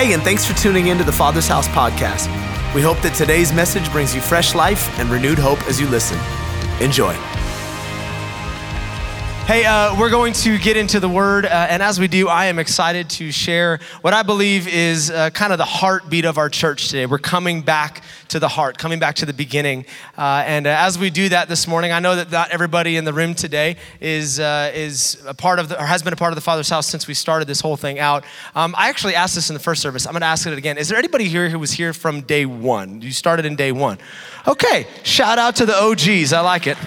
Hey, and thanks for tuning in to the Father's House podcast. We hope that today's message brings you fresh life and renewed hope as you listen. Enjoy. Hey, uh, we're going to get into the word, uh, and as we do, I am excited to share what I believe is uh, kind of the heartbeat of our church today. We're coming back to the heart, coming back to the beginning. Uh, and uh, as we do that this morning, I know that not everybody in the room today is, uh, is a part of the, or has been a part of the Father's house since we started this whole thing out. Um, I actually asked this in the first service. I'm going to ask it again. Is there anybody here who was here from day one? You started in day one. Okay, shout out to the OGs. I like it.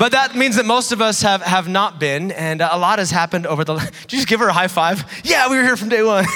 But that means that most of us have, have not been, and a lot has happened over the. Did you just give her a high five? Yeah, we were here from day one.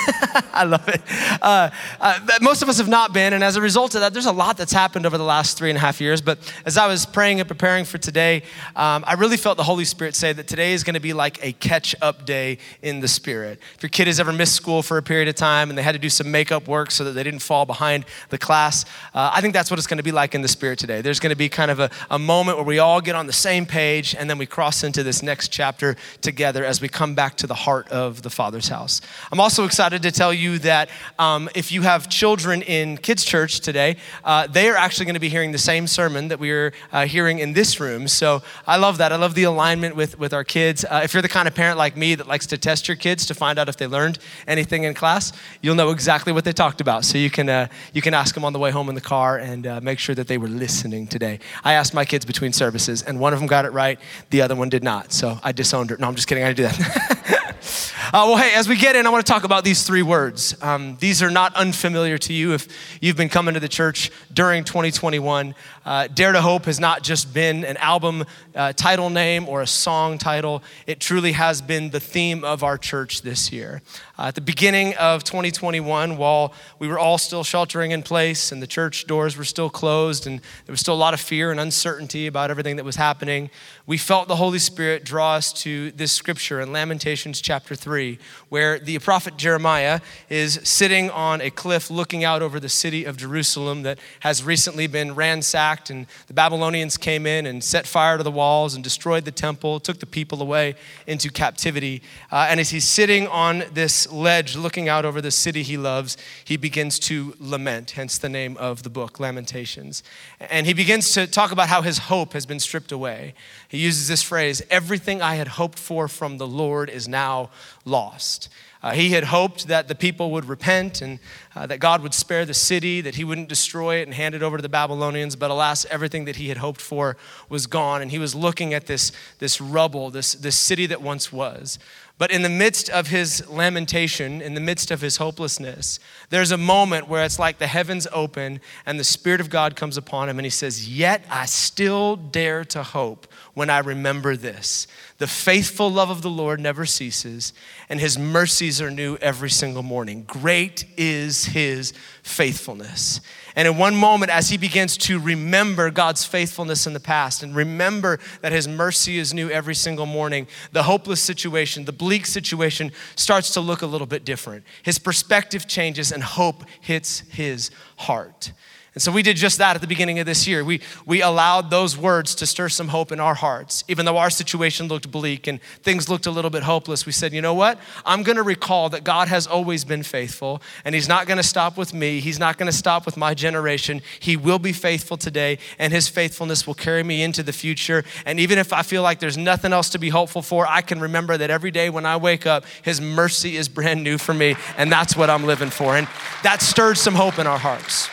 I love it. Uh, uh, most of us have not been, and as a result of that, there's a lot that's happened over the last three and a half years. But as I was praying and preparing for today, um, I really felt the Holy Spirit say that today is going to be like a catch up day in the Spirit. If your kid has ever missed school for a period of time and they had to do some makeup work so that they didn't fall behind the class, uh, I think that's what it's going to be like in the Spirit today. There's going to be kind of a, a moment where we all get on the same same page, and then we cross into this next chapter together as we come back to the heart of the Father's house. I'm also excited to tell you that um, if you have children in kids' church today, uh, they are actually going to be hearing the same sermon that we are uh, hearing in this room. So I love that. I love the alignment with, with our kids. Uh, if you're the kind of parent like me that likes to test your kids to find out if they learned anything in class, you'll know exactly what they talked about. So you can, uh, you can ask them on the way home in the car and uh, make sure that they were listening today. I asked my kids between services, and one of them got it right, the other one did not. So I disowned her. No, I'm just kidding. I didn't do that. uh, well, hey, as we get in, I want to talk about these three words. Um, these are not unfamiliar to you if you've been coming to the church during 2021. Uh, Dare to Hope has not just been an album uh, title name or a song title, it truly has been the theme of our church this year. Uh, at the beginning of 2021, while we were all still sheltering in place and the church doors were still closed and there was still a lot of fear and uncertainty about everything that was happening, we felt the Holy Spirit draw us to this scripture in Lamentations chapter 3, where the prophet Jeremiah is sitting on a cliff looking out over the city of Jerusalem that has recently been ransacked, and the Babylonians came in and set fire to the walls and destroyed the temple, took the people away into captivity. Uh, and as he's sitting on this ledge looking out over the city he loves, he begins to lament, hence the name of the book, Lamentations. And he begins to talk about how his hope has been stripped away. He uses this phrase everything I had hoped for from the Lord is now lost. Uh, he had hoped that the people would repent and uh, that God would spare the city, that he wouldn't destroy it and hand it over to the Babylonians. But alas, everything that he had hoped for was gone. And he was looking at this, this rubble, this, this city that once was. But in the midst of his lamentation, in the midst of his hopelessness, there's a moment where it's like the heavens open and the Spirit of God comes upon him and he says, Yet I still dare to hope when I remember this. The faithful love of the Lord never ceases, and his mercies are new every single morning. Great is his faithfulness. And in one moment, as he begins to remember God's faithfulness in the past and remember that his mercy is new every single morning, the hopeless situation, the bleak situation starts to look a little bit different. His perspective changes and hope hits his heart. And so we did just that at the beginning of this year. We, we allowed those words to stir some hope in our hearts. Even though our situation looked bleak and things looked a little bit hopeless, we said, you know what? I'm going to recall that God has always been faithful, and He's not going to stop with me. He's not going to stop with my generation. He will be faithful today, and His faithfulness will carry me into the future. And even if I feel like there's nothing else to be hopeful for, I can remember that every day when I wake up, His mercy is brand new for me, and that's what I'm living for. And that stirred some hope in our hearts.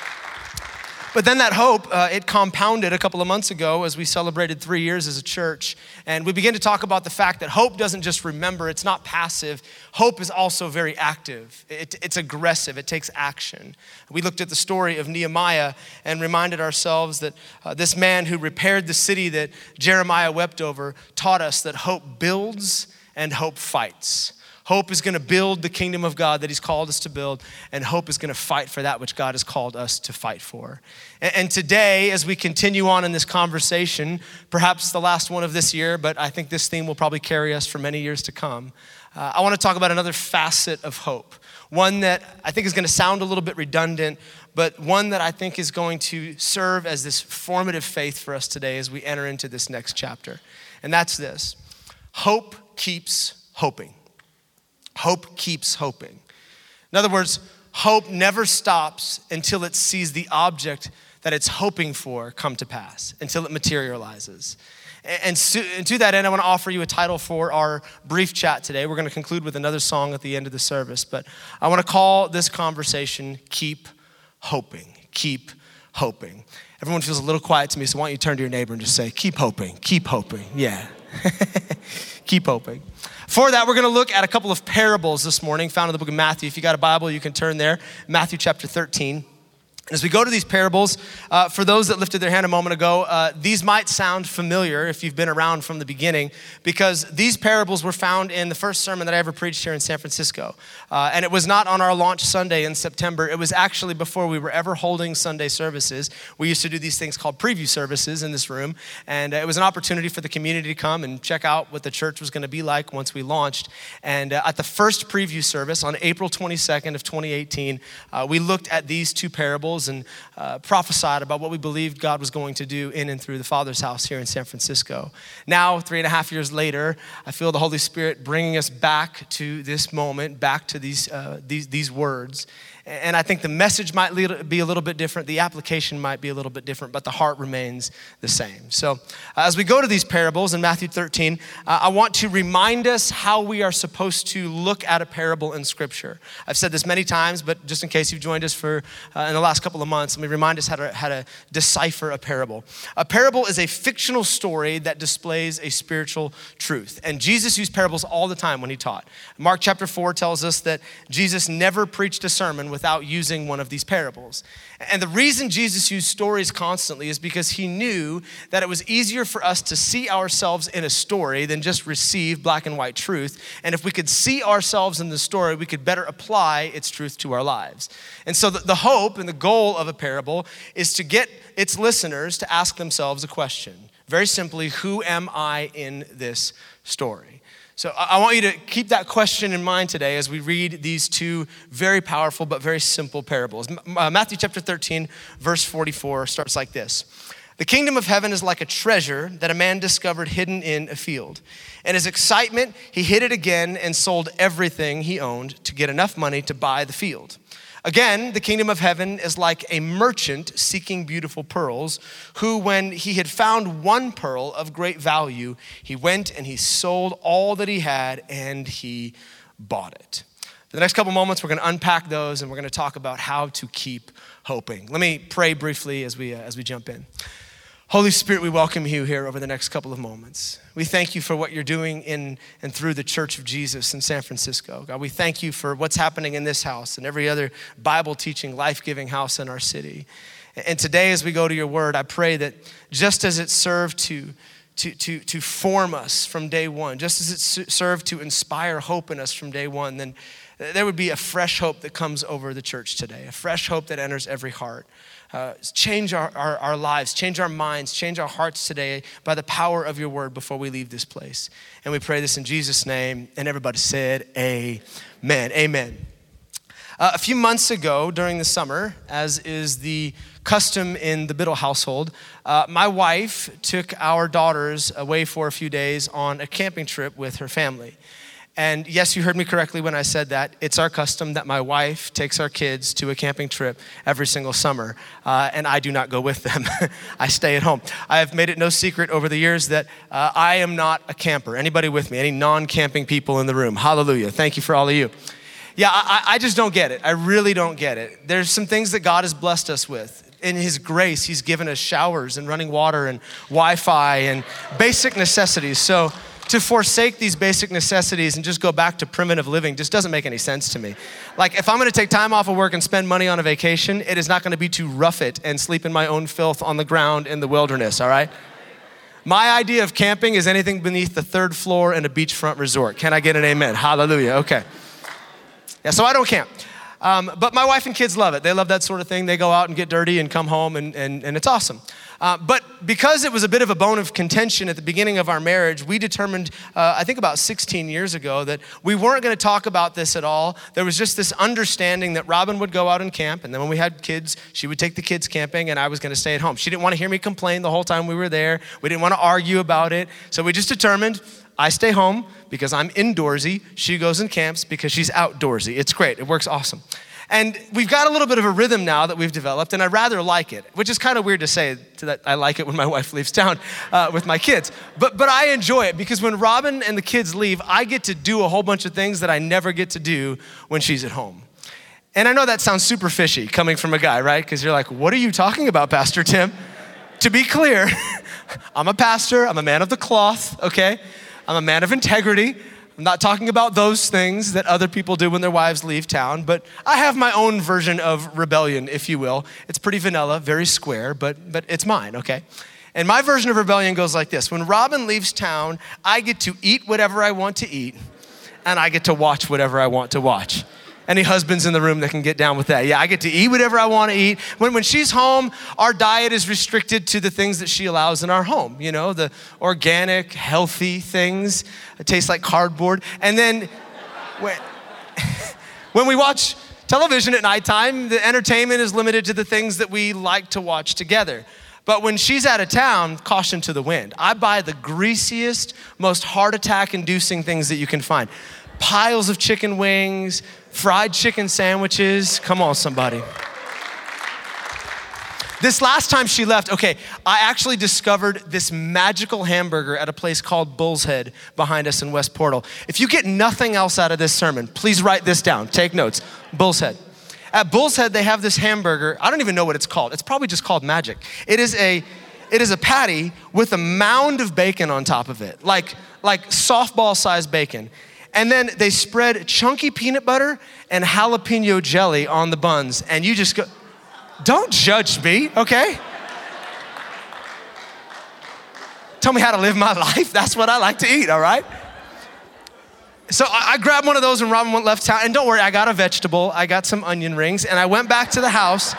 But then that hope, uh, it compounded a couple of months ago as we celebrated three years as a church. And we began to talk about the fact that hope doesn't just remember, it's not passive. Hope is also very active, it, it's aggressive, it takes action. We looked at the story of Nehemiah and reminded ourselves that uh, this man who repaired the city that Jeremiah wept over taught us that hope builds and hope fights. Hope is going to build the kingdom of God that He's called us to build, and hope is going to fight for that which God has called us to fight for. And, and, today, as we continue on in this conversation, perhaps the last one of this year, but I think this theme will probably carry us for many years to come, uh, I want to talk about another facet of hope. One that I think is going to sound a little bit redundant, but one that I think is going to serve as this formative faith for us today as we enter into this next chapter. And that's this hope keeps hoping. Hope keeps hoping. In other words, hope never stops until it sees the object that it's hoping for come to pass, until it materializes. And, to that end, I want to offer you a title for our brief chat today. We're going to conclude with another song at the end of the service, but I want to call this conversation Keep Hoping. Keep Hoping. Everyone feels a little quiet to me, so why don't you turn to your neighbor and just say, Keep hoping, keep hoping. Yeah. keep hoping. For that, we're going to look at a couple of parables this morning found in the book of Matthew. If you got a Bible, you can turn there. Matthew chapter 13. As we go to these parables, uh, for those that lifted their hand a moment ago, uh, these might sound familiar if you've been around from the beginning, because these parables were found in the first sermon that I ever preached here in San Francisco. Uh, and it was not on our launch Sunday in September. It was actually before we were ever holding Sunday services. We used to do these things called preview services in this room. And uh, it was an opportunity for the community to come and check out what the church was going to be like once we launched. And uh, at the first preview service on April 22nd of 2018, uh, we looked at these two parables and uh, prophesied about what we believed God was going to do in and through the Father's house here in San Francisco. Now, three and a half years later, I feel the Holy Spirit bringing us back to this moment, back to these, uh, these, these words. And I think the message might be a little bit different, the application might be a little bit different, but the heart remains the same. So, uh, as we go to these parables in Matthew 13, uh, I want to remind us how we are supposed to look at a parable in Scripture. I've said this many times, but just in case you've joined us for uh, in the last couple of months, let me remind us how to, how to decipher a parable. A parable is a fictional story that displays a spiritual truth. And Jesus used parables all the time when he taught. Mark chapter 4 tells us that Jesus never preached a sermon without using one of these parables. And the reason Jesus used stories constantly is because he knew that it was easier for us to see ourselves in a story than just receive black and white truth. And if we could see ourselves in the story, we could better apply its truth to our lives. And so the, the hope and the goal of a parable is to get its listeners to ask themselves a question. Very simply, who am I in this story? So I want you to keep that question in mind today as we read these two very powerful but very simple parables. Uh, Matthew chapter 13, verse 44 starts like this. The kingdom of heaven is like a treasure that a man discovered hidden in a field. In his excitement, he hid it again and sold everything he owned to get enough money to buy the field. Again, the kingdom of heaven is like a merchant seeking beautiful pearls, who, when he had found one pearl of great value, he went and he sold all that he had and he bought it. For the next couple moments, we're going to unpack those and we're going to talk about how to keep hoping. Let me pray briefly as we, uh, as we jump in. Holy Spirit, we welcome you here over the next couple of moments. We thank you for what you're doing in and through the Church of Jesus in San Francisco. God, we thank you for what's happening in this house and every other Bible teaching, life giving house in our city. And today, as we go to your word, I pray that just as it served to, to, to, to form us from day one, just as it served to inspire hope in us from day one, then uh, there would be a fresh hope that comes over the church today, a fresh hope that enters every heart. Uh, change our, our, our, lives, change our minds, change our hearts today by the power of your word before we leave this place. And we pray this in Jesus' name. And everybody said, Amen. Amen. Uh, a few months ago during the summer, as is the custom in the Biddle household, uh, my wife took our daughters away for a few days on a camping trip with her family. And yes, you heard me correctly when I said that. It's our custom that my wife takes our kids to a camping trip every single summer, uh, and I do not go with them. I stay at home. I have made it no secret over the years that uh, I am not a camper. Anybody with me? Any non camping people in the room? Hallelujah. Thank you for all of you. Yeah, I, I just don't get it. I really don't get it. There's some things that God has blessed us with in His grace, He's given us showers and running water and Wi Fi and basic necessities. So, to forsake these basic necessities and just go back to primitive living just doesn't make any sense to me. Like, if I'm gonna take time off of work and spend money on a vacation, it is not gonna be to rough it and sleep in my own filth on the ground in the wilderness, all right? My idea of camping is anything beneath the third floor in a beachfront resort. Can I get an amen? Hallelujah. Okay. Yeah, so I don't camp. Um, but my wife and kids love it. They love that sort of thing. They go out and get dirty and come home, and, and, and it's awesome. Uh, but because it was a bit of a bone of contention at the beginning of our marriage, we determined, uh, I think about 16 years ago, that we weren't going to talk about this at all. There was just this understanding that Robin would go out and camp, and then when we had kids, she would take the kids camping, and I was going to stay at home. She didn't want to hear me complain the whole time we were there. We didn't want to argue about it. So we just determined I stay home because I'm indoorsy. She goes and camps because she's outdoorsy. It's great, it works awesome. And we've got a little bit of a rhythm now that we've developed, and I rather like it, which is kind of weird to say that I like it when my wife leaves town uh, with my kids. But, but I enjoy it because when Robin and the kids leave, I get to do a whole bunch of things that I never get to do when she's at home. And I know that sounds super fishy coming from a guy, right? Because you're like, what are you talking about, Pastor Tim? to be clear, I'm a pastor, I'm a man of the cloth, okay? I'm a man of integrity. I'm not talking about those things that other people do when their wives leave town, but I have my own version of rebellion, if you will. It's pretty vanilla, very square, but, but it's mine, okay? And my version of rebellion goes like this When Robin leaves town, I get to eat whatever I want to eat, and I get to watch whatever I want to watch. Any husbands in the room that can get down with that? Yeah, I get to eat whatever I want to eat. When, when she's home, our diet is restricted to the things that she allows in our home, you know, the organic, healthy things. It tastes like cardboard. And then when, when we watch television at nighttime, the entertainment is limited to the things that we like to watch together. But when she's out of town, caution to the wind. I buy the greasiest, most heart attack inducing things that you can find piles of chicken wings, fried chicken sandwiches. Come on, somebody. This last time she left, okay, I actually discovered this magical hamburger at a place called Bull's Head behind us in West Portal. If you get nothing else out of this sermon, please write this down. Take notes. Bull's Head. At Bull's Head, they have this hamburger. I don't even know what it's called. It's probably just called magic. It is a it is a patty with a mound of bacon on top of it, like like softball sized bacon. And then they spread chunky peanut butter and jalapeno jelly on the buns. And you just go, don't judge me, okay? Tell me how to live my life. That's what I like to eat, all right? So I, grabbed one of those and Robin went left town. And don't worry, I got a vegetable, I got some onion rings, and I went back to the house.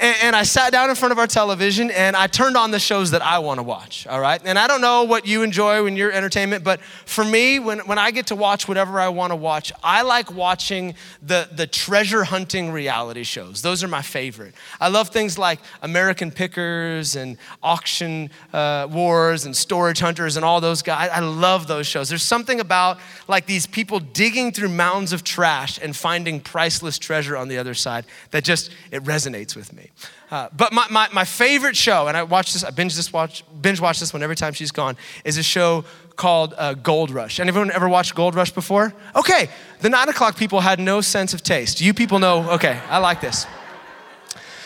And, and, I sat down in front of our television and I turned on the shows that I want to watch, all right? And I don't know what you enjoy when you're entertainment, but for me, when, when I get to watch whatever I want to watch, I like watching the, the treasure hunting reality shows. Those are my favorite. I love things like American Pickers and Auction uh, Wars and Storage Hunters and all those guys. I love those shows. There's something about like these people digging through mounds of trash and finding priceless treasure on the other side that just, it resonates with me. Uh, but my, my, my, favorite show, and I watch this, I binge this watch, binge watch this one every time she's gone, is a show called uh, Gold Rush. Anyone ever watched Gold Rush before? Okay, the nine o'clock people had no sense of taste. You people know, okay, I like this.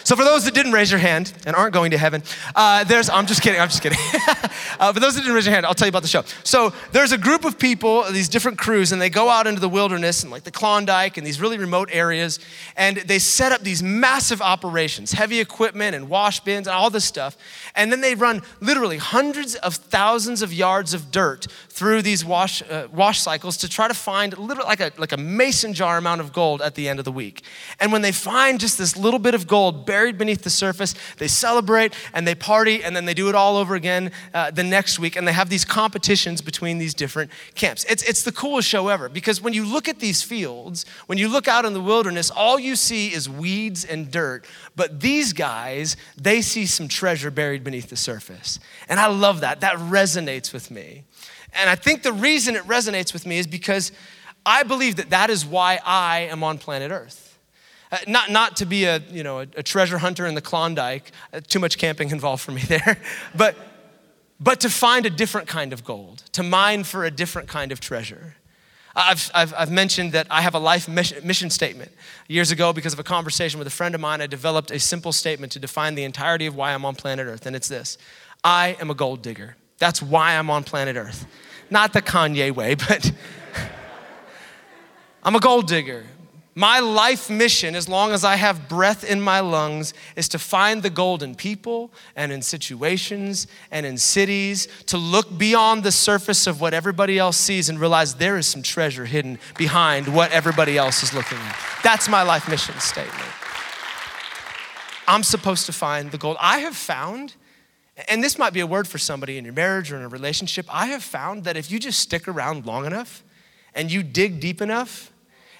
So for those that didn't raise your hand and aren't going to heaven, uh, there's, I'm just kidding, I'm just kidding. uh, for those that didn't raise your hand, I'll tell you about the show. So there's a group of people, these different crews, and they go out into the wilderness and like the Klondike and these really remote areas, and they set up these massive operations, heavy equipment and wash bins and all this stuff. And then they run literally hundreds of thousands of yards of dirt through these wash, uh, wash cycles to try to find literally like a, like a mason jar amount of gold at the end of the week. And when they find just this little bit of gold buried beneath the surface. They celebrate and they party, and then they do it all over again uh, the next week. And they have these competitions between these different camps. It's, it's the coolest show ever because when you look at these fields, when you look out in the wilderness, all you see is weeds and dirt. But these guys, they see some treasure buried beneath the surface. And I love that. That resonates with me. And I think the reason it resonates with me is because I believe that that is why I am on planet Earth. Uh, not, not to be a, you know, a, a treasure hunter in the Klondike, uh, too much camping involved for me there, but, but to find a different kind of gold, to mine for a different kind of treasure. I've, I've, I've, mentioned that I have a life mission statement. Years ago, because of a conversation with a friend of mine, I developed a simple statement to define the entirety of why I'm on planet Earth, and it's this I am a gold digger. That's why I'm on planet Earth. Not the Kanye way, but I'm a gold digger. My life mission, as long as I have breath in my lungs, is to find the gold in people and in situations and in cities, to look beyond the surface of what everybody else sees and realize there is some treasure hidden behind what everybody else is looking at. That's my life mission statement. I'm supposed to find the gold. I have found, and this might be a word for somebody in your marriage or in a relationship, I have found that if you just stick around long enough and you dig deep enough,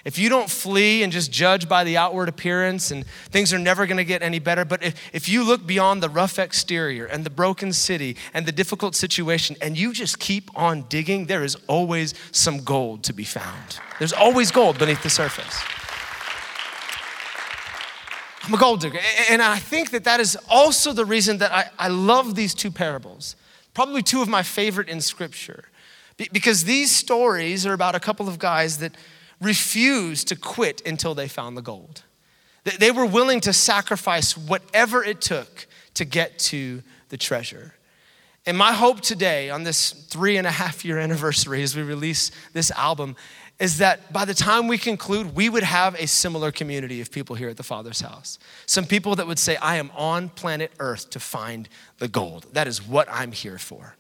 if you don't flee and just judge by the outward appearance and things are never going to get any better, but if, if you look beyond the rough exterior and the broken city and the difficult situation and you just keep on digging, there is always some gold to be found. There's always gold beneath the surface. I'm a gold digger. And I think that that is also the reason that I, I love these two parables, probably two of my favorite in Scripture. Because these stories are about a couple of guys that refused to quit until they found the gold. They were willing to sacrifice whatever it took to get to the treasure. And my hope today, on this three and a half year anniversary as we release this album, is that by the time we conclude, we would have a similar community of people here at the Father's house. Some people that would say, I am on planet Earth to find the gold. That is what I'm here for.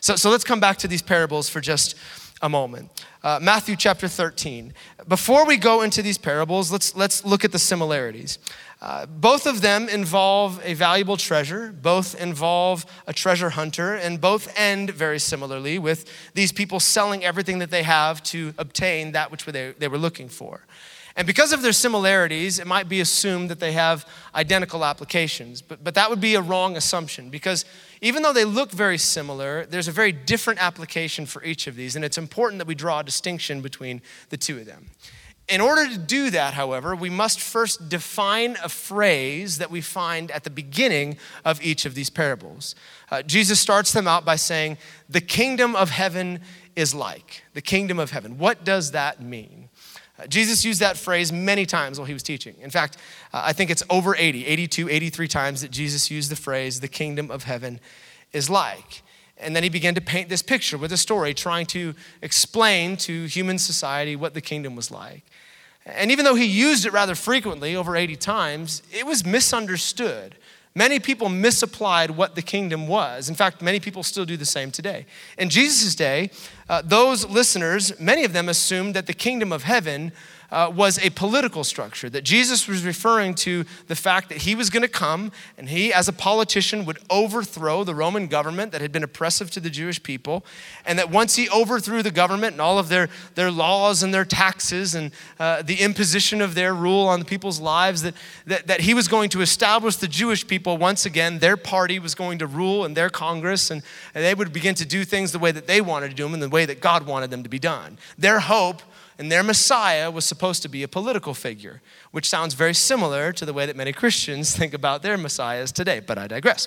So, so let's come back to these parables for just a moment. Uh, Matthew chapter 13. Before we go into these parables, let's, let's look at the similarities. Uh, both of them involve a valuable treasure, both involve a treasure hunter, and both end very similarly with these people selling everything that they have to obtain that which they, they were looking for. And because of their similarities, it might be assumed that they have identical applications, but, but that would be a wrong assumption because even though they look very similar, there's a very different application for each of these, and it's important that we draw a distinction between the two of them. In order to do that, however, we must first define a phrase that we find at the beginning of each of these parables. Uh, Jesus starts them out by saying, The kingdom of heaven is like. The kingdom of heaven. What does that mean? Jesus used that phrase many times while he was teaching. In fact, uh, I think it's over 80, 82, 83 times that Jesus used the phrase, The kingdom of heaven is like. And then he began to paint this picture with a story, trying to explain to human society what the kingdom was like. And even though he used it rather frequently, over 80 times, it was misunderstood. Many people misapplied what the kingdom was. In fact, many people still do the same today. In Jesus' day, uh, those listeners, many of them assumed that the kingdom of heaven uh, was a political structure, that Jesus was referring to the fact that he was going to come and he, as a politician, would overthrow the Roman government that had been oppressive to the Jewish people. And that once he overthrew the government and all of their, their laws and their taxes and uh, the imposition of their rule on the people's lives, that, that, that he was going to establish the Jewish people once again. Their party was going to rule in their Congress and, and they would begin to do things the way that they wanted to do them and the way that God wanted them to be done. Their hope and their Messiah was supposed to be a political figure, which sounds very similar to the way that many Christians think about their Messiahs today, but I digress.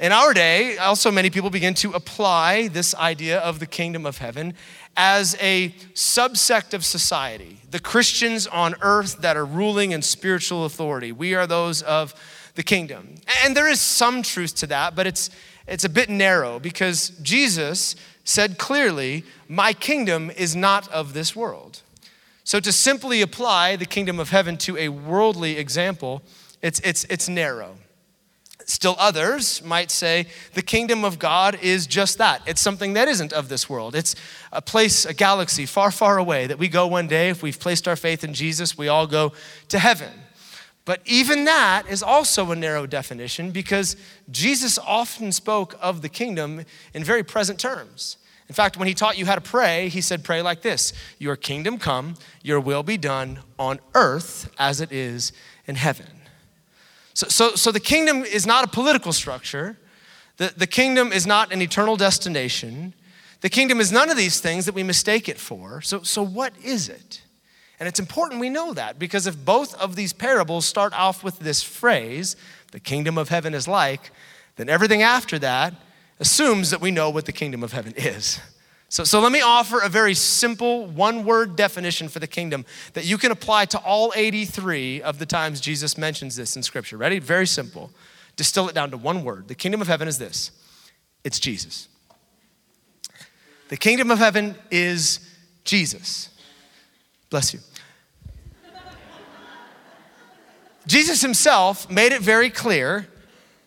In our day, also many people begin to apply this idea of the kingdom of heaven as a subsect of society. The Christians on earth that are ruling in spiritual authority. We are those of the kingdom. And there is some truth to that, but it's, it's a bit narrow because Jesus said clearly, My kingdom is not of this world. So to simply apply the kingdom of heaven to a worldly example, it's, it's, it's narrow. Still, others might say the kingdom of God is just that. It's something that isn't of this world. It's a place, a galaxy far, far away that we go one day. If we've placed our faith in Jesus, we all go to heaven. But even that is also a narrow definition because Jesus often spoke of the kingdom in very present terms. In fact, when he taught you how to pray, he said, Pray like this Your kingdom come, your will be done on earth as it is in heaven. So, so, so the kingdom is not a political structure, the, the kingdom is not an eternal destination. The kingdom is none of these things that we mistake it for. So, so what is it? And it's important we know that because if both of these parables start off with this phrase, the kingdom of heaven is like, then everything after that assumes that we know what the kingdom of heaven is. So, so let me offer a very simple one word definition for the kingdom that you can apply to all 83 of the times Jesus mentions this in Scripture. Ready? Very simple. Distill it down to one word. The kingdom of heaven is this it's Jesus. The kingdom of heaven is Jesus. Bless you. Jesus himself made it very clear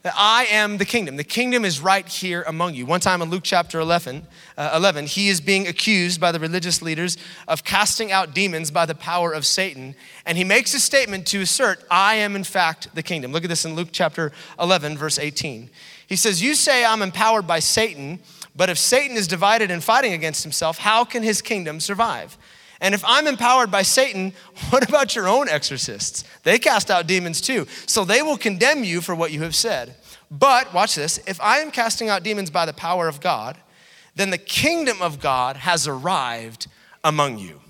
that I am the kingdom. The kingdom is right here among you. One time in Luke chapter 11, uh, 11, he is being accused by the religious leaders of casting out demons by the power of Satan. And he makes a statement to assert, I am in fact the kingdom. Look at this in Luke chapter 11, verse 18. He says, You say I'm empowered by Satan, but if Satan is divided and fighting against himself, how can his kingdom survive? And if I'm empowered by Satan, what about your own exorcists? They cast out demons too. So they will condemn you for what you have said. But, watch this, if I am casting out demons by the power of God, then the kingdom of God has arrived among you.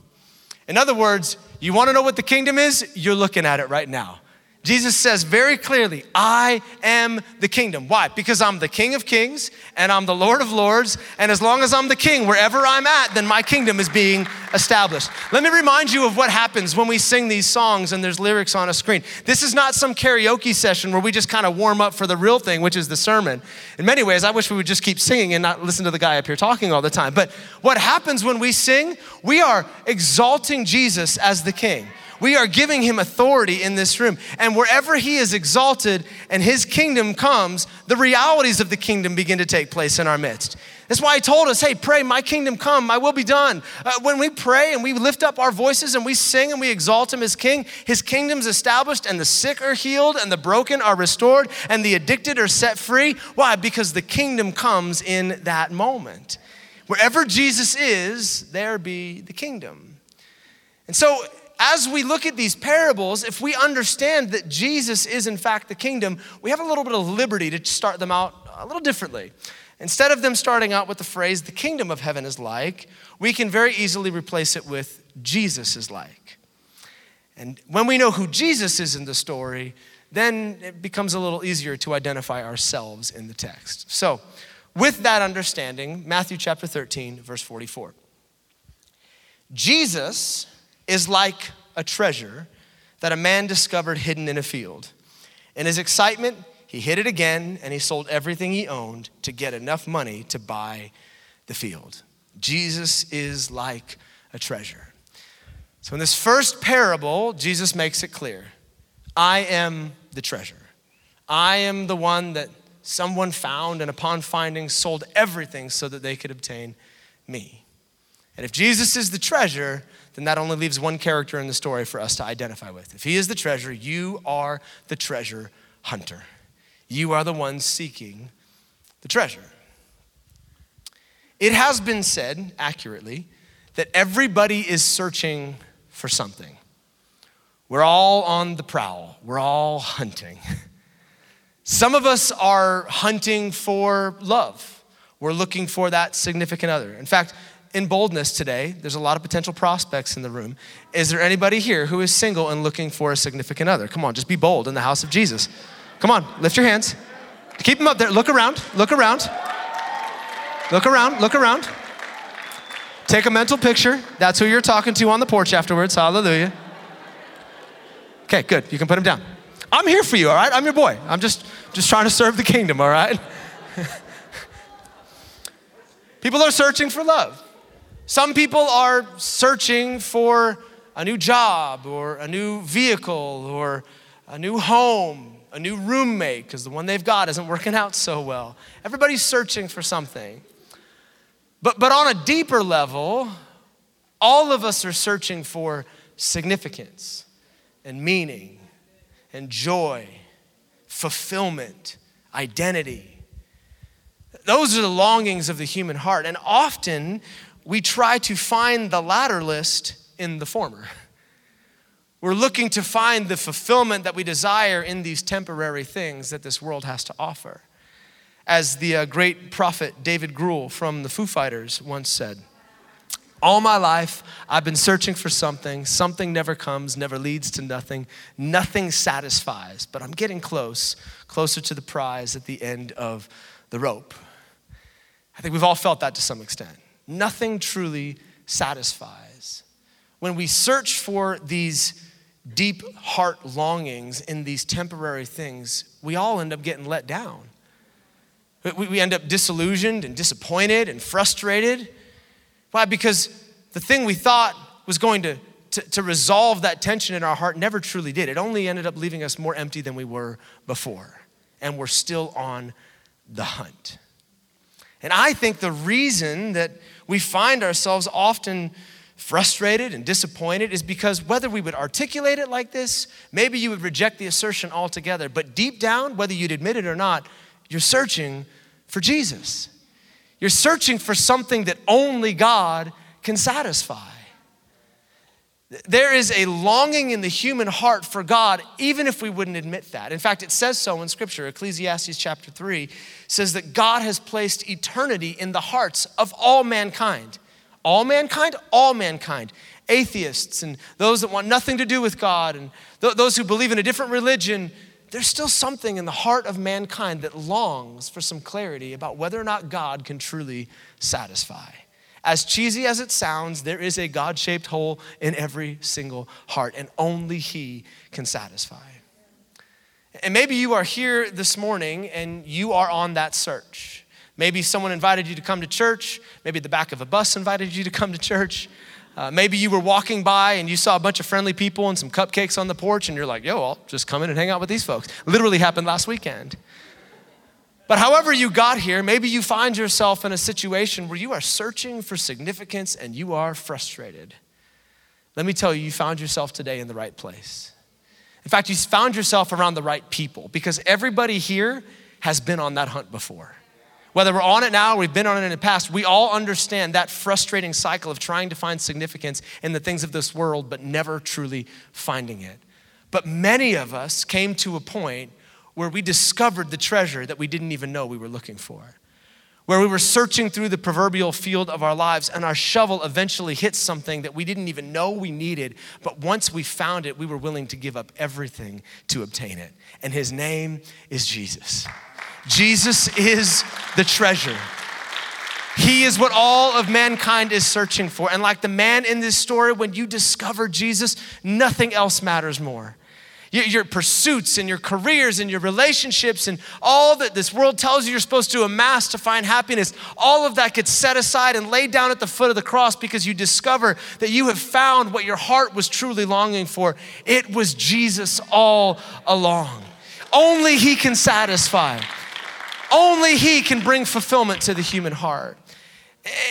In other words, you want to know what the kingdom is? You're looking at it right now. Jesus says very clearly, I am the kingdom. Why? Because I'm the King of kings and I'm the Lord of lords. And as long as I'm the king, wherever I'm at, then my kingdom is being established. Let me remind you of what happens when we sing these songs and there's lyrics on a screen. This is not some karaoke session where we just kind of warm up for the real thing, which is the sermon. In many ways, I wish we would just keep singing and not listen to the guy up here talking all the time. But what happens when we sing, we are exalting Jesus as the king. We are giving him authority in this room. And wherever he is exalted and his kingdom comes, the realities of the kingdom begin to take place in our midst. That's why he told us, hey, pray, my kingdom come, my will be done. Uh, when we pray and we lift up our voices and we sing and we exalt him as king, his kingdom's established and the sick are healed and the broken are restored and the addicted are set free. Why? Because the kingdom comes in that moment. Wherever Jesus is, there be the kingdom. And so as we look at these parables, if we understand that Jesus is in fact the kingdom, we have a little bit of liberty to start them out a little differently. Instead of them starting out with the phrase, the kingdom of heaven is like, we can very easily replace it with, Jesus is like. And when we know who Jesus is in the story, then it becomes a little easier to identify ourselves in the text. So, with that understanding, Matthew chapter 13, verse 44. Jesus is like a treasure that a man discovered hidden in a field. In his excitement, he hid it again and he sold everything he owned to get enough money to buy the field. Jesus is like a treasure. So, in this first parable, Jesus makes it clear I am the treasure. I am the one that someone found and upon finding sold everything so that they could obtain me. And if Jesus is the treasure, then that only leaves one character in the story for us to identify with. If he is the treasure, you are the treasure hunter. You are the one seeking the treasure. It has been said accurately that everybody is searching for something. We're all on the prowl, we're all hunting. Some of us are hunting for love. We're looking for that significant other. In fact, in boldness today, there's a lot of potential prospects in the room. Is there anybody here who is single and looking for a significant other? Come on, just be bold in the house of Jesus. Come on, lift your hands. Keep them up there. Look around, look around. Look around, look around. Take a mental picture. That's who you're talking to on the porch afterwards. Hallelujah. Okay, good. You can put him down. I'm here for you, all right? I'm your boy. I'm just just trying to serve the kingdom, all right? People are searching for love. Some people are searching for a new job or a new vehicle or a new home, a new roommate, because the one they've got isn't working out so well. Everybody's searching for something. But, but on a deeper level, all of us are searching for significance and meaning and joy, fulfillment, identity. Those are the longings of the human heart. And often we try to find the latter list in the former. We're looking to find the fulfillment that we desire in these temporary things that this world has to offer. As the uh, great prophet David Grohl from the Foo Fighters once said, all my life, I've been searching for something. Something never comes, never leads to nothing. Nothing satisfies, but I'm getting close, closer to the prize at the end of the rope. I think we've all felt that to some extent nothing truly satisfies. When we search for these deep heart longings in these temporary things, we all end up getting let down. We end up disillusioned and disappointed and frustrated. Why? Because the thing we thought was going to, to, to, resolve that tension in our heart never truly did. It only ended up leaving us more empty than we were before. And we're still on the hunt. And I think the reason that we find ourselves often frustrated and disappointed is because whether we would articulate it like this, maybe you would reject the assertion altogether, but deep down, whether you'd admit it or not, you're searching for Jesus. You're searching for something that only God can satisfy. There is a longing in the human heart for God, even if we wouldn't admit that. In fact, it says so in Scripture. Ecclesiastes chapter 3 says that God has placed eternity in the hearts of all mankind. All mankind, all mankind. atheists and those that want nothing to do with God and th- those who believe in a different religion, there's still something in the heart of mankind that longs for some clarity about whether or not God can truly satisfy. As cheesy as it sounds, there is a God shaped hole in every single heart, and only He can satisfy. And maybe you are here this morning and you are on that search. Maybe someone invited you to come to church. Maybe the back of a bus invited you to come to church. Uh, maybe you were walking by and you saw a bunch of friendly people and some cupcakes on the porch, and you're like, yo, I'll just come in and hang out with these folks. Literally happened last weekend. But however you got here, maybe you find yourself in a situation where you are searching for significance and you are frustrated. Let me tell you, you found yourself today in the right place. In fact, you found yourself around the right people because everybody here has been on that hunt before. Whether we're on it now or we've been on it in the past, we all understand that frustrating cycle of trying to find significance in the things of this world, but never truly finding it. But many of us came to a point where we discovered the treasure that we didn't even know we were looking for. Where we were searching through the proverbial field of our lives, and our shovel eventually hit something that we didn't even know we needed. But once we found it, we were willing to give up everything to obtain it. And his name is Jesus. Jesus is the treasure. He is what all of mankind is searching for. And like the man in this story, when you discover Jesus, nothing else matters more. Your pursuits and your careers and your relationships and all that this world tells you you're supposed to amass to find happiness, all of that gets set aside and laid down at the foot of the cross because you discover that you have found what your heart was truly longing for. It was Jesus all along. Only He can satisfy. Only He can bring fulfillment to the human heart.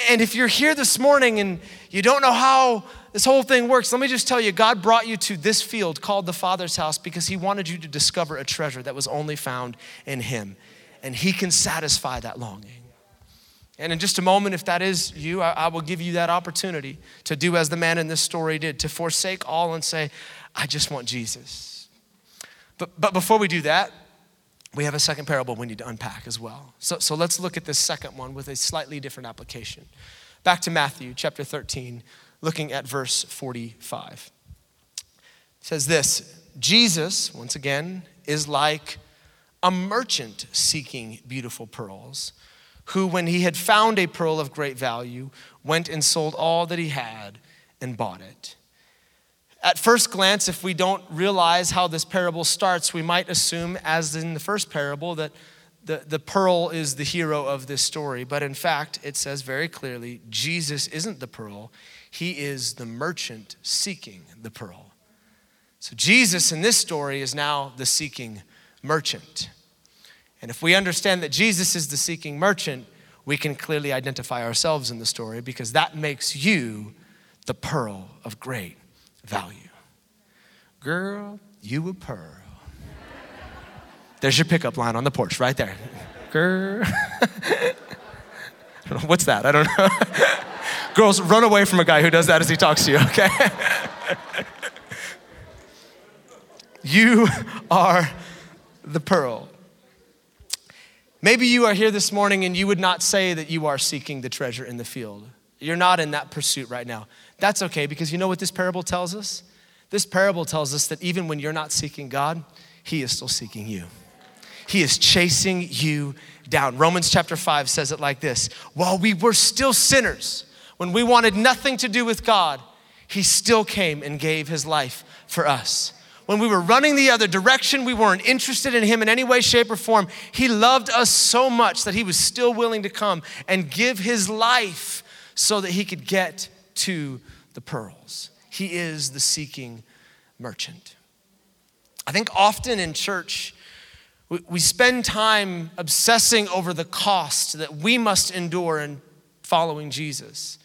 And if you're here this morning and you don't know how this whole thing works, let me just tell you God brought you to this field called the Father's house because He wanted you to discover a treasure that was only found in Him. And He can satisfy that longing. And in just a moment, if that is you, I, I will give you that opportunity to do as the man in this story did, to forsake all and say, I just want Jesus. But, but before we do that, we have a second parable we need to unpack as well. So, so let's look at this second one with a slightly different application. Back to Matthew chapter 13, looking at verse 45. It says this Jesus, once again, is like a merchant seeking beautiful pearls, who, when he had found a pearl of great value, went and sold all that he had and bought it. At first glance, if we don't realize how this parable starts, we might assume, as in the first parable, that the, the pearl is the hero of this story. But in fact, it says very clearly Jesus isn't the pearl, he is the merchant seeking the pearl. So Jesus in this story is now the seeking merchant. And if we understand that Jesus is the seeking merchant, we can clearly identify ourselves in the story because that makes you the pearl of great value. Girl, you a pearl. There's your pickup line on the porch right there. Girl. What's that? I don't know. Girls, run away from a guy who does that as he talks to you, okay? you are the pearl. Maybe you are here this morning and you would not say that you are seeking the treasure in the field. You're not in that pursuit right now. That's okay because you know what this parable tells us? This parable tells us that even when you're not seeking God, He is still seeking you. He is chasing you down. Romans chapter 5 says it like this While we were still sinners, when we wanted nothing to do with God, He still came and gave His life for us. When we were running the other direction, we weren't interested in Him in any way, shape, or form. He loved us so much that He was still willing to come and give His life so that he could get to the pearls. He is the seeking merchant. I think often in church, we spend time obsessing over the cost that we must endure in following Jesus.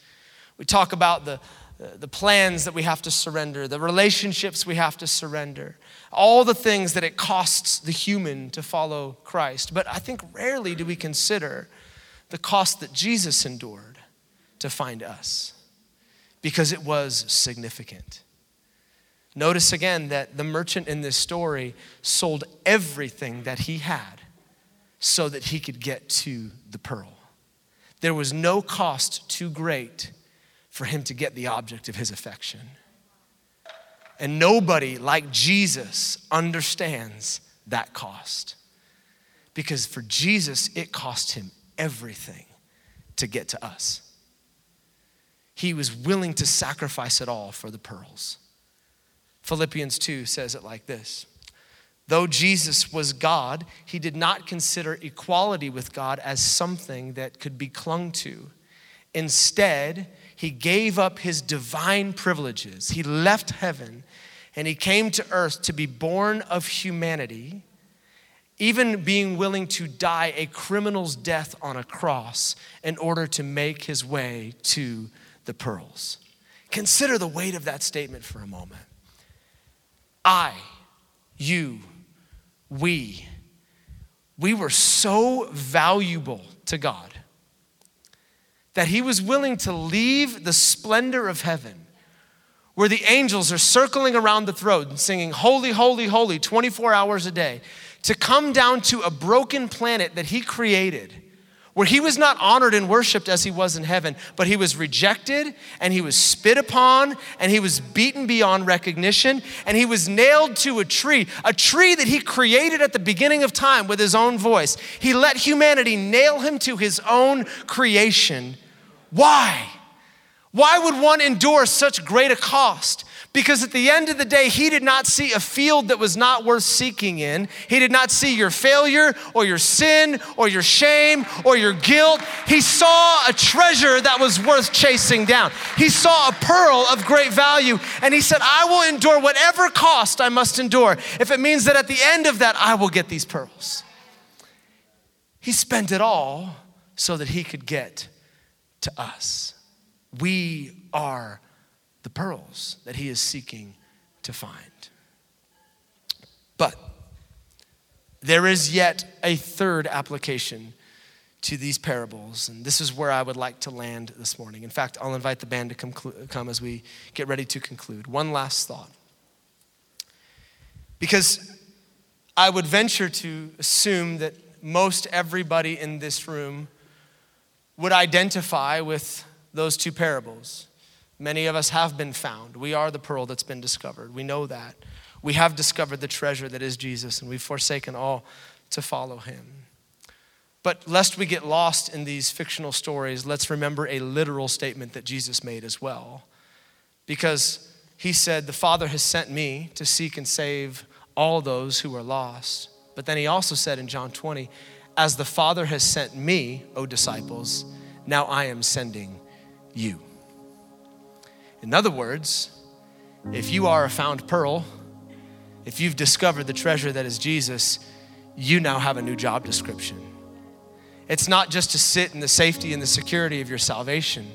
We talk about the, the plans that we have to surrender, the relationships we have to surrender, all the things that it costs the human to follow Christ. But I think rarely do we consider the cost that Jesus endured to find us because it was significant. Notice again that the merchant in this story sold everything that he had so that he could get to the pearl. There was no cost too great for him to get the object of his affection. And nobody like Jesus understands that cost. Because for Jesus, it cost him everything to get to us. He was willing to sacrifice it all for the pearls. Philippians 2 says it like this Though Jesus was God, he did not consider equality with God as something that could be clung to. Instead, he gave up his divine privileges. He left heaven and he came to earth to be born of humanity, even being willing to die a criminal's death on a cross in order to make his way to the pearls. Consider the weight of that statement for a moment. I, you, we, we were so valuable to God that he was willing to leave the splendor of heaven where the angels are circling around the throne and singing, Holy, Holy, Holy, 24 hours a day, to come down to a broken planet that He created, where He was not honored and worshiped as He was in heaven, but He was rejected and He was spit upon and He was beaten beyond recognition and He was nailed to a tree, a tree that He created at the beginning of time with His own voice. He let humanity nail Him to His own creation. Why? Why would one endure such great a cost? Because at the end of the day, he did not see a field that was not worth seeking in. He did not see your failure or your sin or your shame or your guilt. He saw a treasure that was worth chasing down. He saw a pearl of great value and he said, I will endure whatever cost I must endure if it means that at the end of that, I will get these pearls. He spent it all so that he could get to us. We are the pearls that he is seeking to find. But there is yet a third application to these parables, and this is where I would like to land this morning. In fact, I'll invite the band to come, come as we get ready to conclude. One last thought. Because I would venture to assume that most everybody in this room would identify with those two parables. Many of us have been found. We are the pearl that's been discovered. We know that. We have discovered the treasure that is Jesus, and we've forsaken all to follow him. But lest we get lost in these fictional stories, let's remember a literal statement that Jesus made as well. Because he said, The Father has sent me to seek and save all those who are lost. But then he also said in John 20, As the Father has sent me, O disciples, now I am sending you. In other words, if you are a found pearl, if you've discovered the treasure that is Jesus, you now have a new job description. It's not just to sit in the safety and the security of your salvation.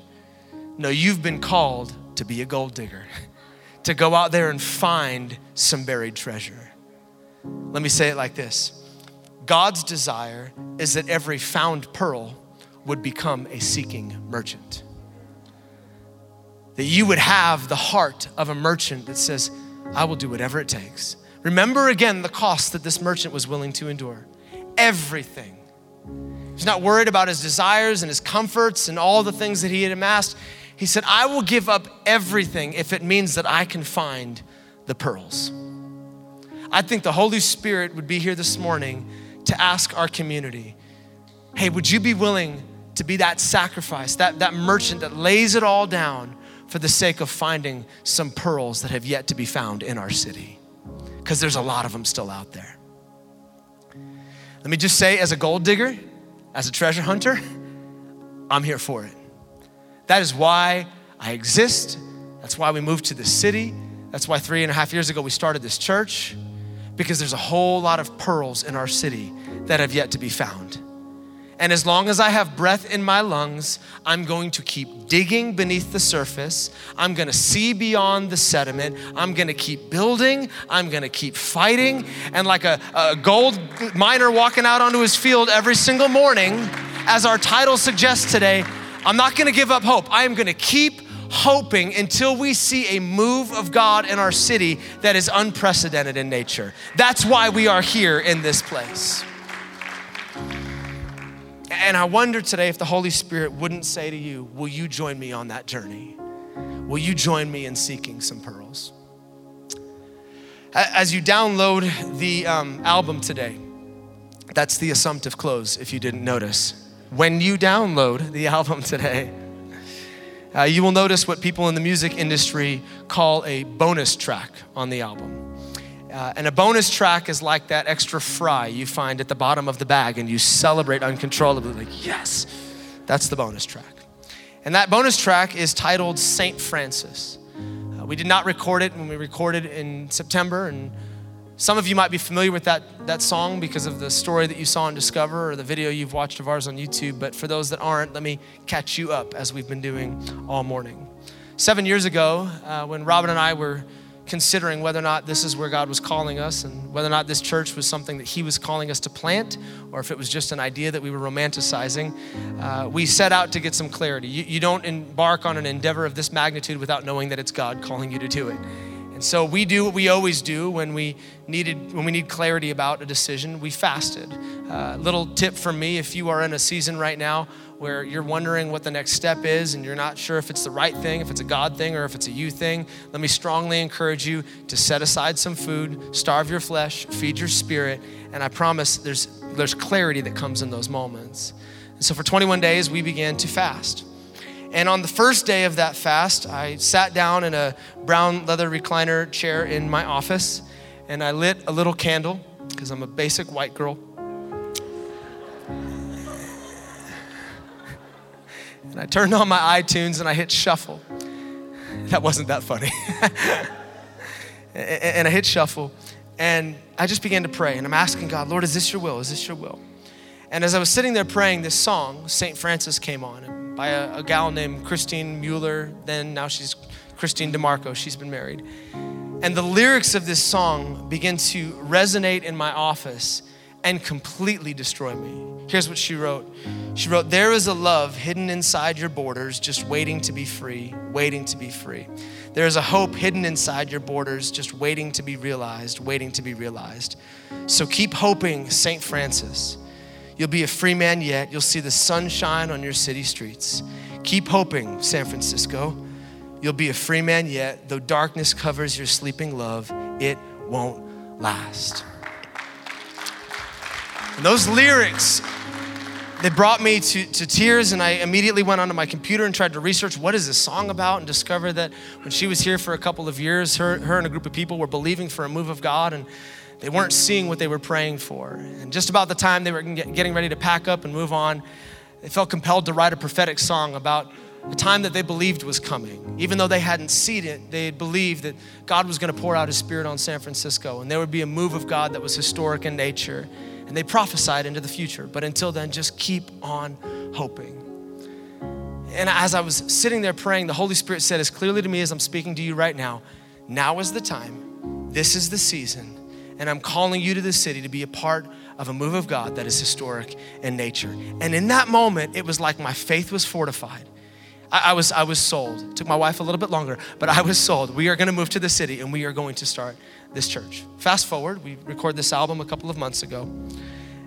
No, you've been called to be a gold digger, to go out there and find some buried treasure. Let me say it like this God's desire is that every found pearl would become a seeking merchant that you would have the heart of a merchant that says, I will do whatever it takes. Remember again the cost that this merchant was willing to endure everything. He's not worried about his desires and his comforts and all the things that he had amassed. He said, I will give up everything if it means that I can find the pearls. I think the Holy Spirit would be here this morning to ask our community hey, would you be willing to be that sacrifice, that, that merchant that lays it all down for the sake of finding some pearls that have yet to be found in our city. Because there's a lot of them still out there. Let me just say, as a gold digger, as a treasure hunter, I'm here for it. That is why I exist. That's why we moved to this city. That's why three and a half years ago we started this church, because there's a whole lot of pearls in our city that have yet to be found. And as long as I have breath in my lungs, I'm going to keep digging beneath the surface. I'm going to see beyond the sediment. I'm going to keep building. I'm going to keep fighting. And like a, a, gold miner walking out onto his field every single morning, as our title suggests today, I'm not going to give up hope. I am going to keep hoping until we see a move of God in our city that is unprecedented in nature. That's why we are here in this place. And I wonder today if the Holy Spirit wouldn't say to you, Will you join me on that journey? will you join me in seeking some pearls? As you download the um, album today, that's the assumptive close, if you didn't notice. When you download the album today, uh, you will notice what people in the music industry call a bonus track on the album. Uh, and a bonus track is like that extra fry you find at the bottom of the bag and you celebrate uncontrollably, like, yes, that's the bonus track. And that bonus track is titled St. Francis. Uh, we did not record it when we recorded in September, and some of you might be familiar with that, that song because of the story that you saw on Discover or the video you've watched of ours on YouTube. But for those that aren't, let me catch you up as we've been doing all morning. Seven years ago, uh, when Robin and I were considering whether or not this is where God was calling us and whether or not this church was something that He was calling us to plant or if it was just an idea that we were romanticizing, uh, we set out to get some clarity. You, you don't embark on an endeavor of this magnitude without knowing that it's God calling you to do it. And so we do what we always do when we needed when we need clarity about a decision. We fasted. Uh, little tip from me: if you are in a season right now where you're wondering what the next step is and you're not sure if it's the right thing, if it's a God thing, or if it's a you thing, let me strongly encourage you to set aside some food, starve your flesh, feed your spirit, and I promise there's there's clarity that comes in those moments. And so for 21 days we began to fast. And on the first day of that fast, I sat down in a brown leather recliner chair in my office and I lit a little candle because I'm a basic white girl. And I turned on my iTunes and I hit shuffle. That wasn't that funny. and I hit shuffle and I just began to pray and I'm asking God, Lord, is this your will? Is this your will? And as I was sitting there praying, this song, St. Francis, came on by a, a gal named Kristene Mueller. Then now she's Kristene DiMarco. She's been married. And the lyrics of this song begin to resonate in my office and completely destroy me. Here's what she wrote She wrote, There is a love hidden inside your borders, just waiting to be free, waiting to be free. There is a hope hidden inside your borders, just waiting to be realized, waiting to be realized. So keep hoping, St. Francis. You'll be a free man yet. You'll see the sunshine on your city streets. Keep hoping, San Francisco. You'll be a free man yet. Though darkness covers your sleeping love, it won't last. And those lyrics, they brought me to, to tears, and I immediately went onto my computer and tried to research what is this song about and discovered that when she was here for a couple of years, her, her and a group of people were believing for a move of God. And they weren't seeing what they were praying for. And just about the time they were getting ready to pack up and move on, they felt compelled to write a prophetic song about a time that they believed was coming. Even though they hadn't seen it, they had believed that God was going to pour out his spirit on San Francisco and there would be a move of God that was historic in nature. And they prophesied into the future. But until then, just keep on hoping. And as I was sitting there praying, the Holy Spirit said as clearly to me as I'm speaking to you right now now is the time, this is the season and I'm calling you to the city to be a part of a move of God that is historic in nature. And in that moment, it was like my faith was fortified. I, I was, I was sold. It took my wife a little bit longer, but I was sold. We are going to move to the city and we are going to start this church. Fast forward, we recorded this album a couple of months ago.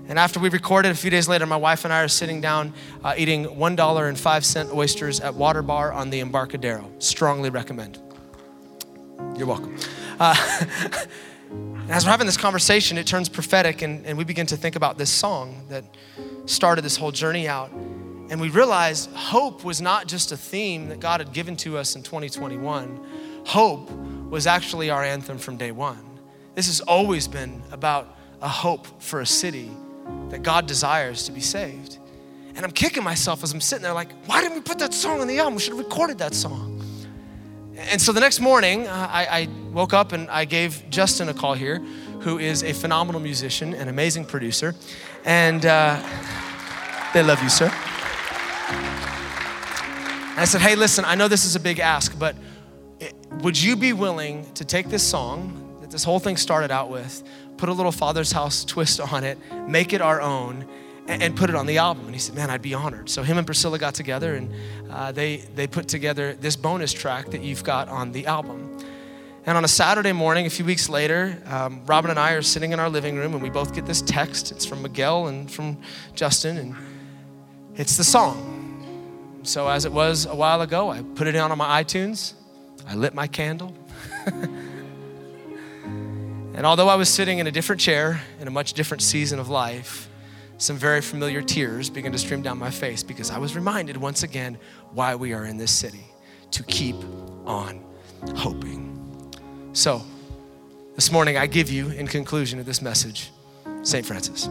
And after we recorded, a few days later, my wife and I are sitting down uh, eating $1.05 oysters at Water Bar on the Embarcadero. Strongly recommend. You're welcome. Uh, as we're having this conversation, it turns prophetic, and, and we begin to think about this song that started this whole journey out. And we realized hope was not just a theme that God had given to us in 2021, hope was actually our anthem from day one. This has always been about a hope for a city that God desires to be saved. And I'm kicking myself as I'm sitting there, like, why didn't we put that song on the album? We should have recorded that song. And so the next morning, I, I, woke up and I gave Justin a call here, who is a phenomenal musician and amazing producer. And uh, they love you, sir. And I said, hey, listen, I know this is a big ask, but would you be willing to take this song that this whole thing started out with, put a little Father's House twist on it, make it our own, and, put it on the album. And he said, Man, I'd be honored. So him and Priscilla got together and uh, they, they put together this bonus track that you've got on the album. And on a Saturday morning, a few weeks later, um, Robin and I are sitting in our living room and we both get this text. It's from Miguel and from Justin, and it's the song. So, as it was a while ago, I put it on on my iTunes I lit my candle. and although I was sitting in a different chair in a much different season of life, some very familiar tears began to stream down my face because I was reminded once again why we are in this city to keep on hoping. So, this morning I give you, in conclusion of this message, St. Francis.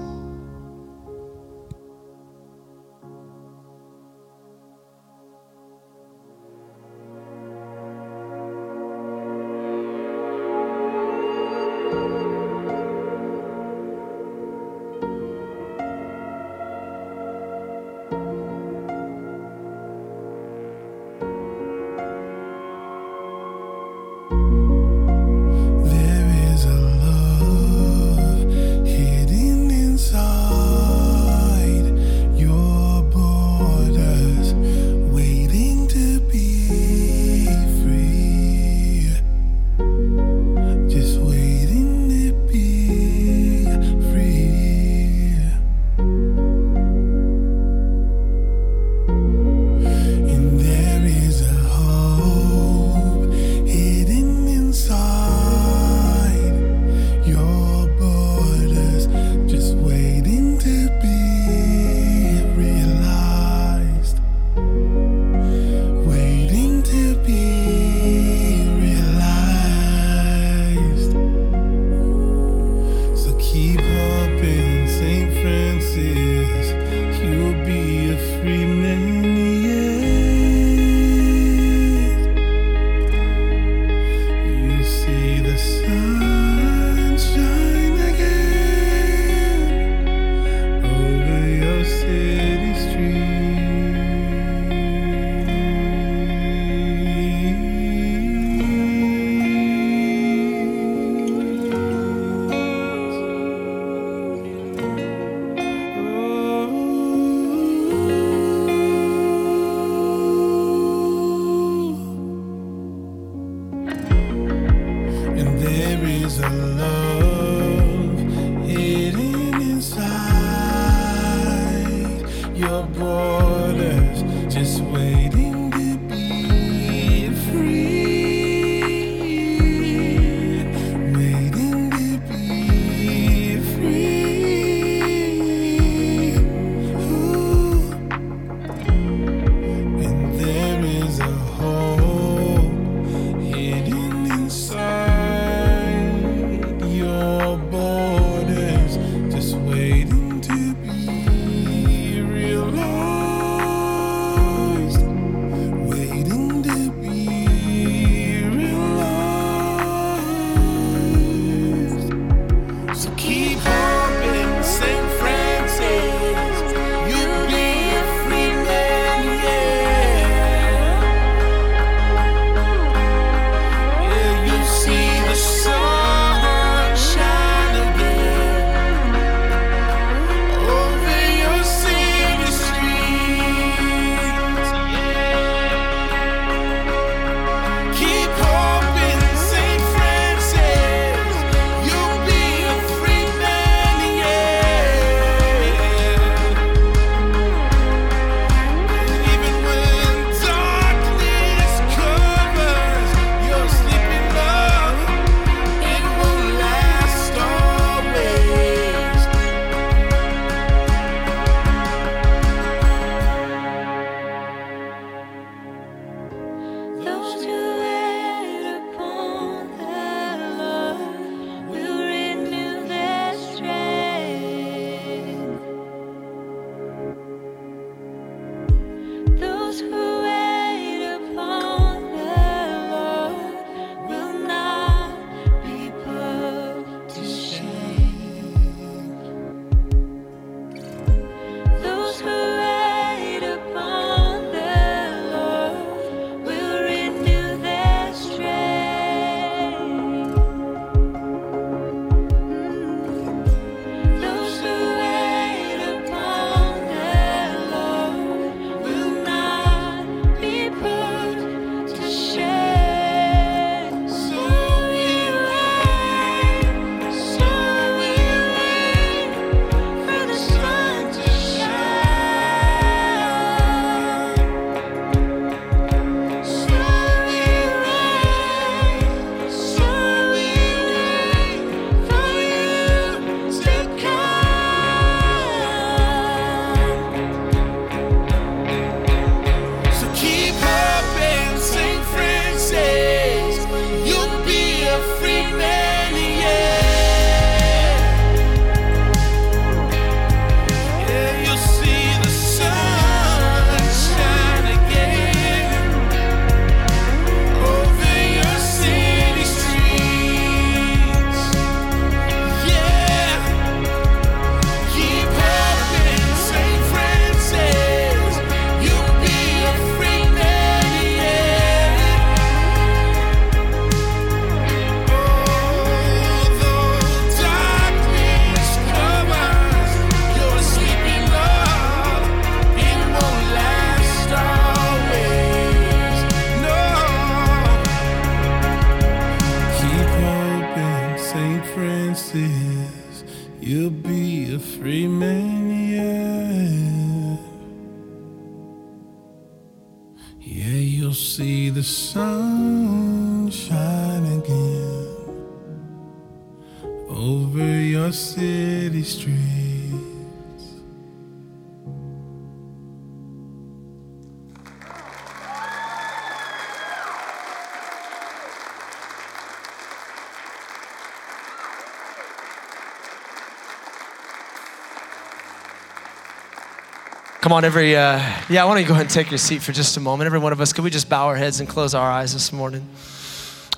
Come on, every, uh, yeah, I want to go ahead and take your seat for just a moment. Every one of us, could we just bow our heads and close our eyes this morning?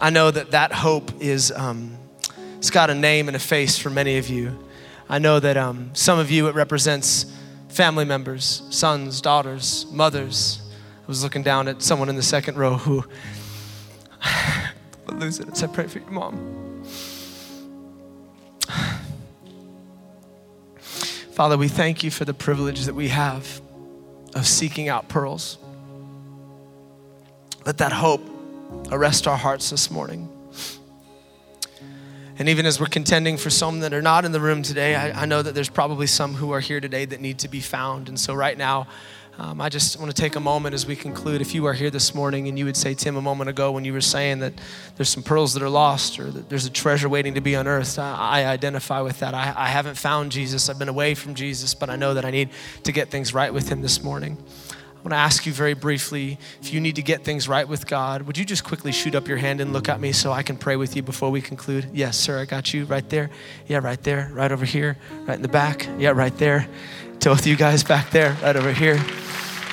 I know that that hope is, um, it's got a name and a face for many of you. I know that um, some of you, it represents family members, sons, daughters, mothers. I was looking down at someone in the second row who, will lose it. So I pray for your mom. Father, we thank you for the privilege that we have of seeking out pearls. Let that hope arrest our hearts this morning. And even as we're contending for some that are not in the room today, I, I know that there's probably some who are here today that need to be found. And so, right now, um, I just want to take a moment as we conclude. If you are here this morning and you would say, Tim, a moment ago when you were saying that there's some pearls that are lost or that there's a treasure waiting to be unearthed, I, I identify with that. I, I haven't found Jesus. I've been away from Jesus, but I know that I need to get things right with Him this morning. I want to ask you very briefly if you need to get things right with God, would you just quickly shoot up your hand and look at me so I can pray with you before we conclude? Yes, sir, I got you right there. Yeah, right there, right over here, right in the back. Yeah, right there. To you guys back there, right over here.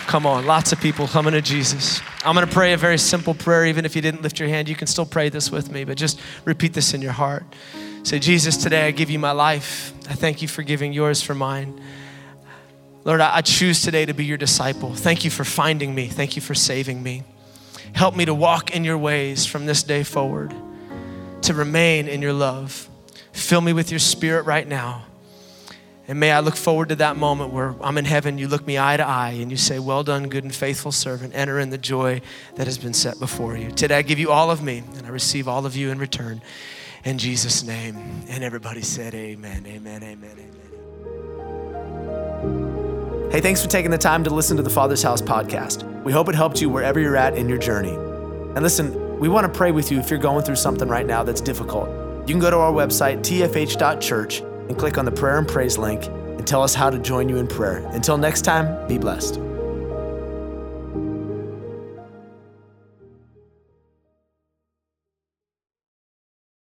Come on, lots of people coming to Jesus. I'm going to pray a very simple prayer. Even if you didn't lift your hand, you can still pray this with me, but just repeat this in your heart. Say, Jesus, today I give you my life. I thank you for giving yours for mine. Lord, I choose today to be your disciple. Thank you for finding me. Thank you for saving me. Help me to walk in your ways from this day forward, to remain in your love. Fill me with your spirit right now. And may I look forward to that moment where I'm in heaven, you look me eye to eye, and you say, Well done, good and faithful servant. Enter in the joy that has been set before you. Today I give you all of me, and I receive all of you in return. In Jesus' name. And everybody said, Amen, amen, amen, amen. Hey, thanks for taking the time to listen to the Father's House podcast. We hope it helped you wherever you're at in your journey. And listen, we want to pray with you if you're going through something right now that's difficult. You can go to our website, tfh.church, and click on the prayer and praise link and tell us how to join you in prayer. Until next time, be blessed.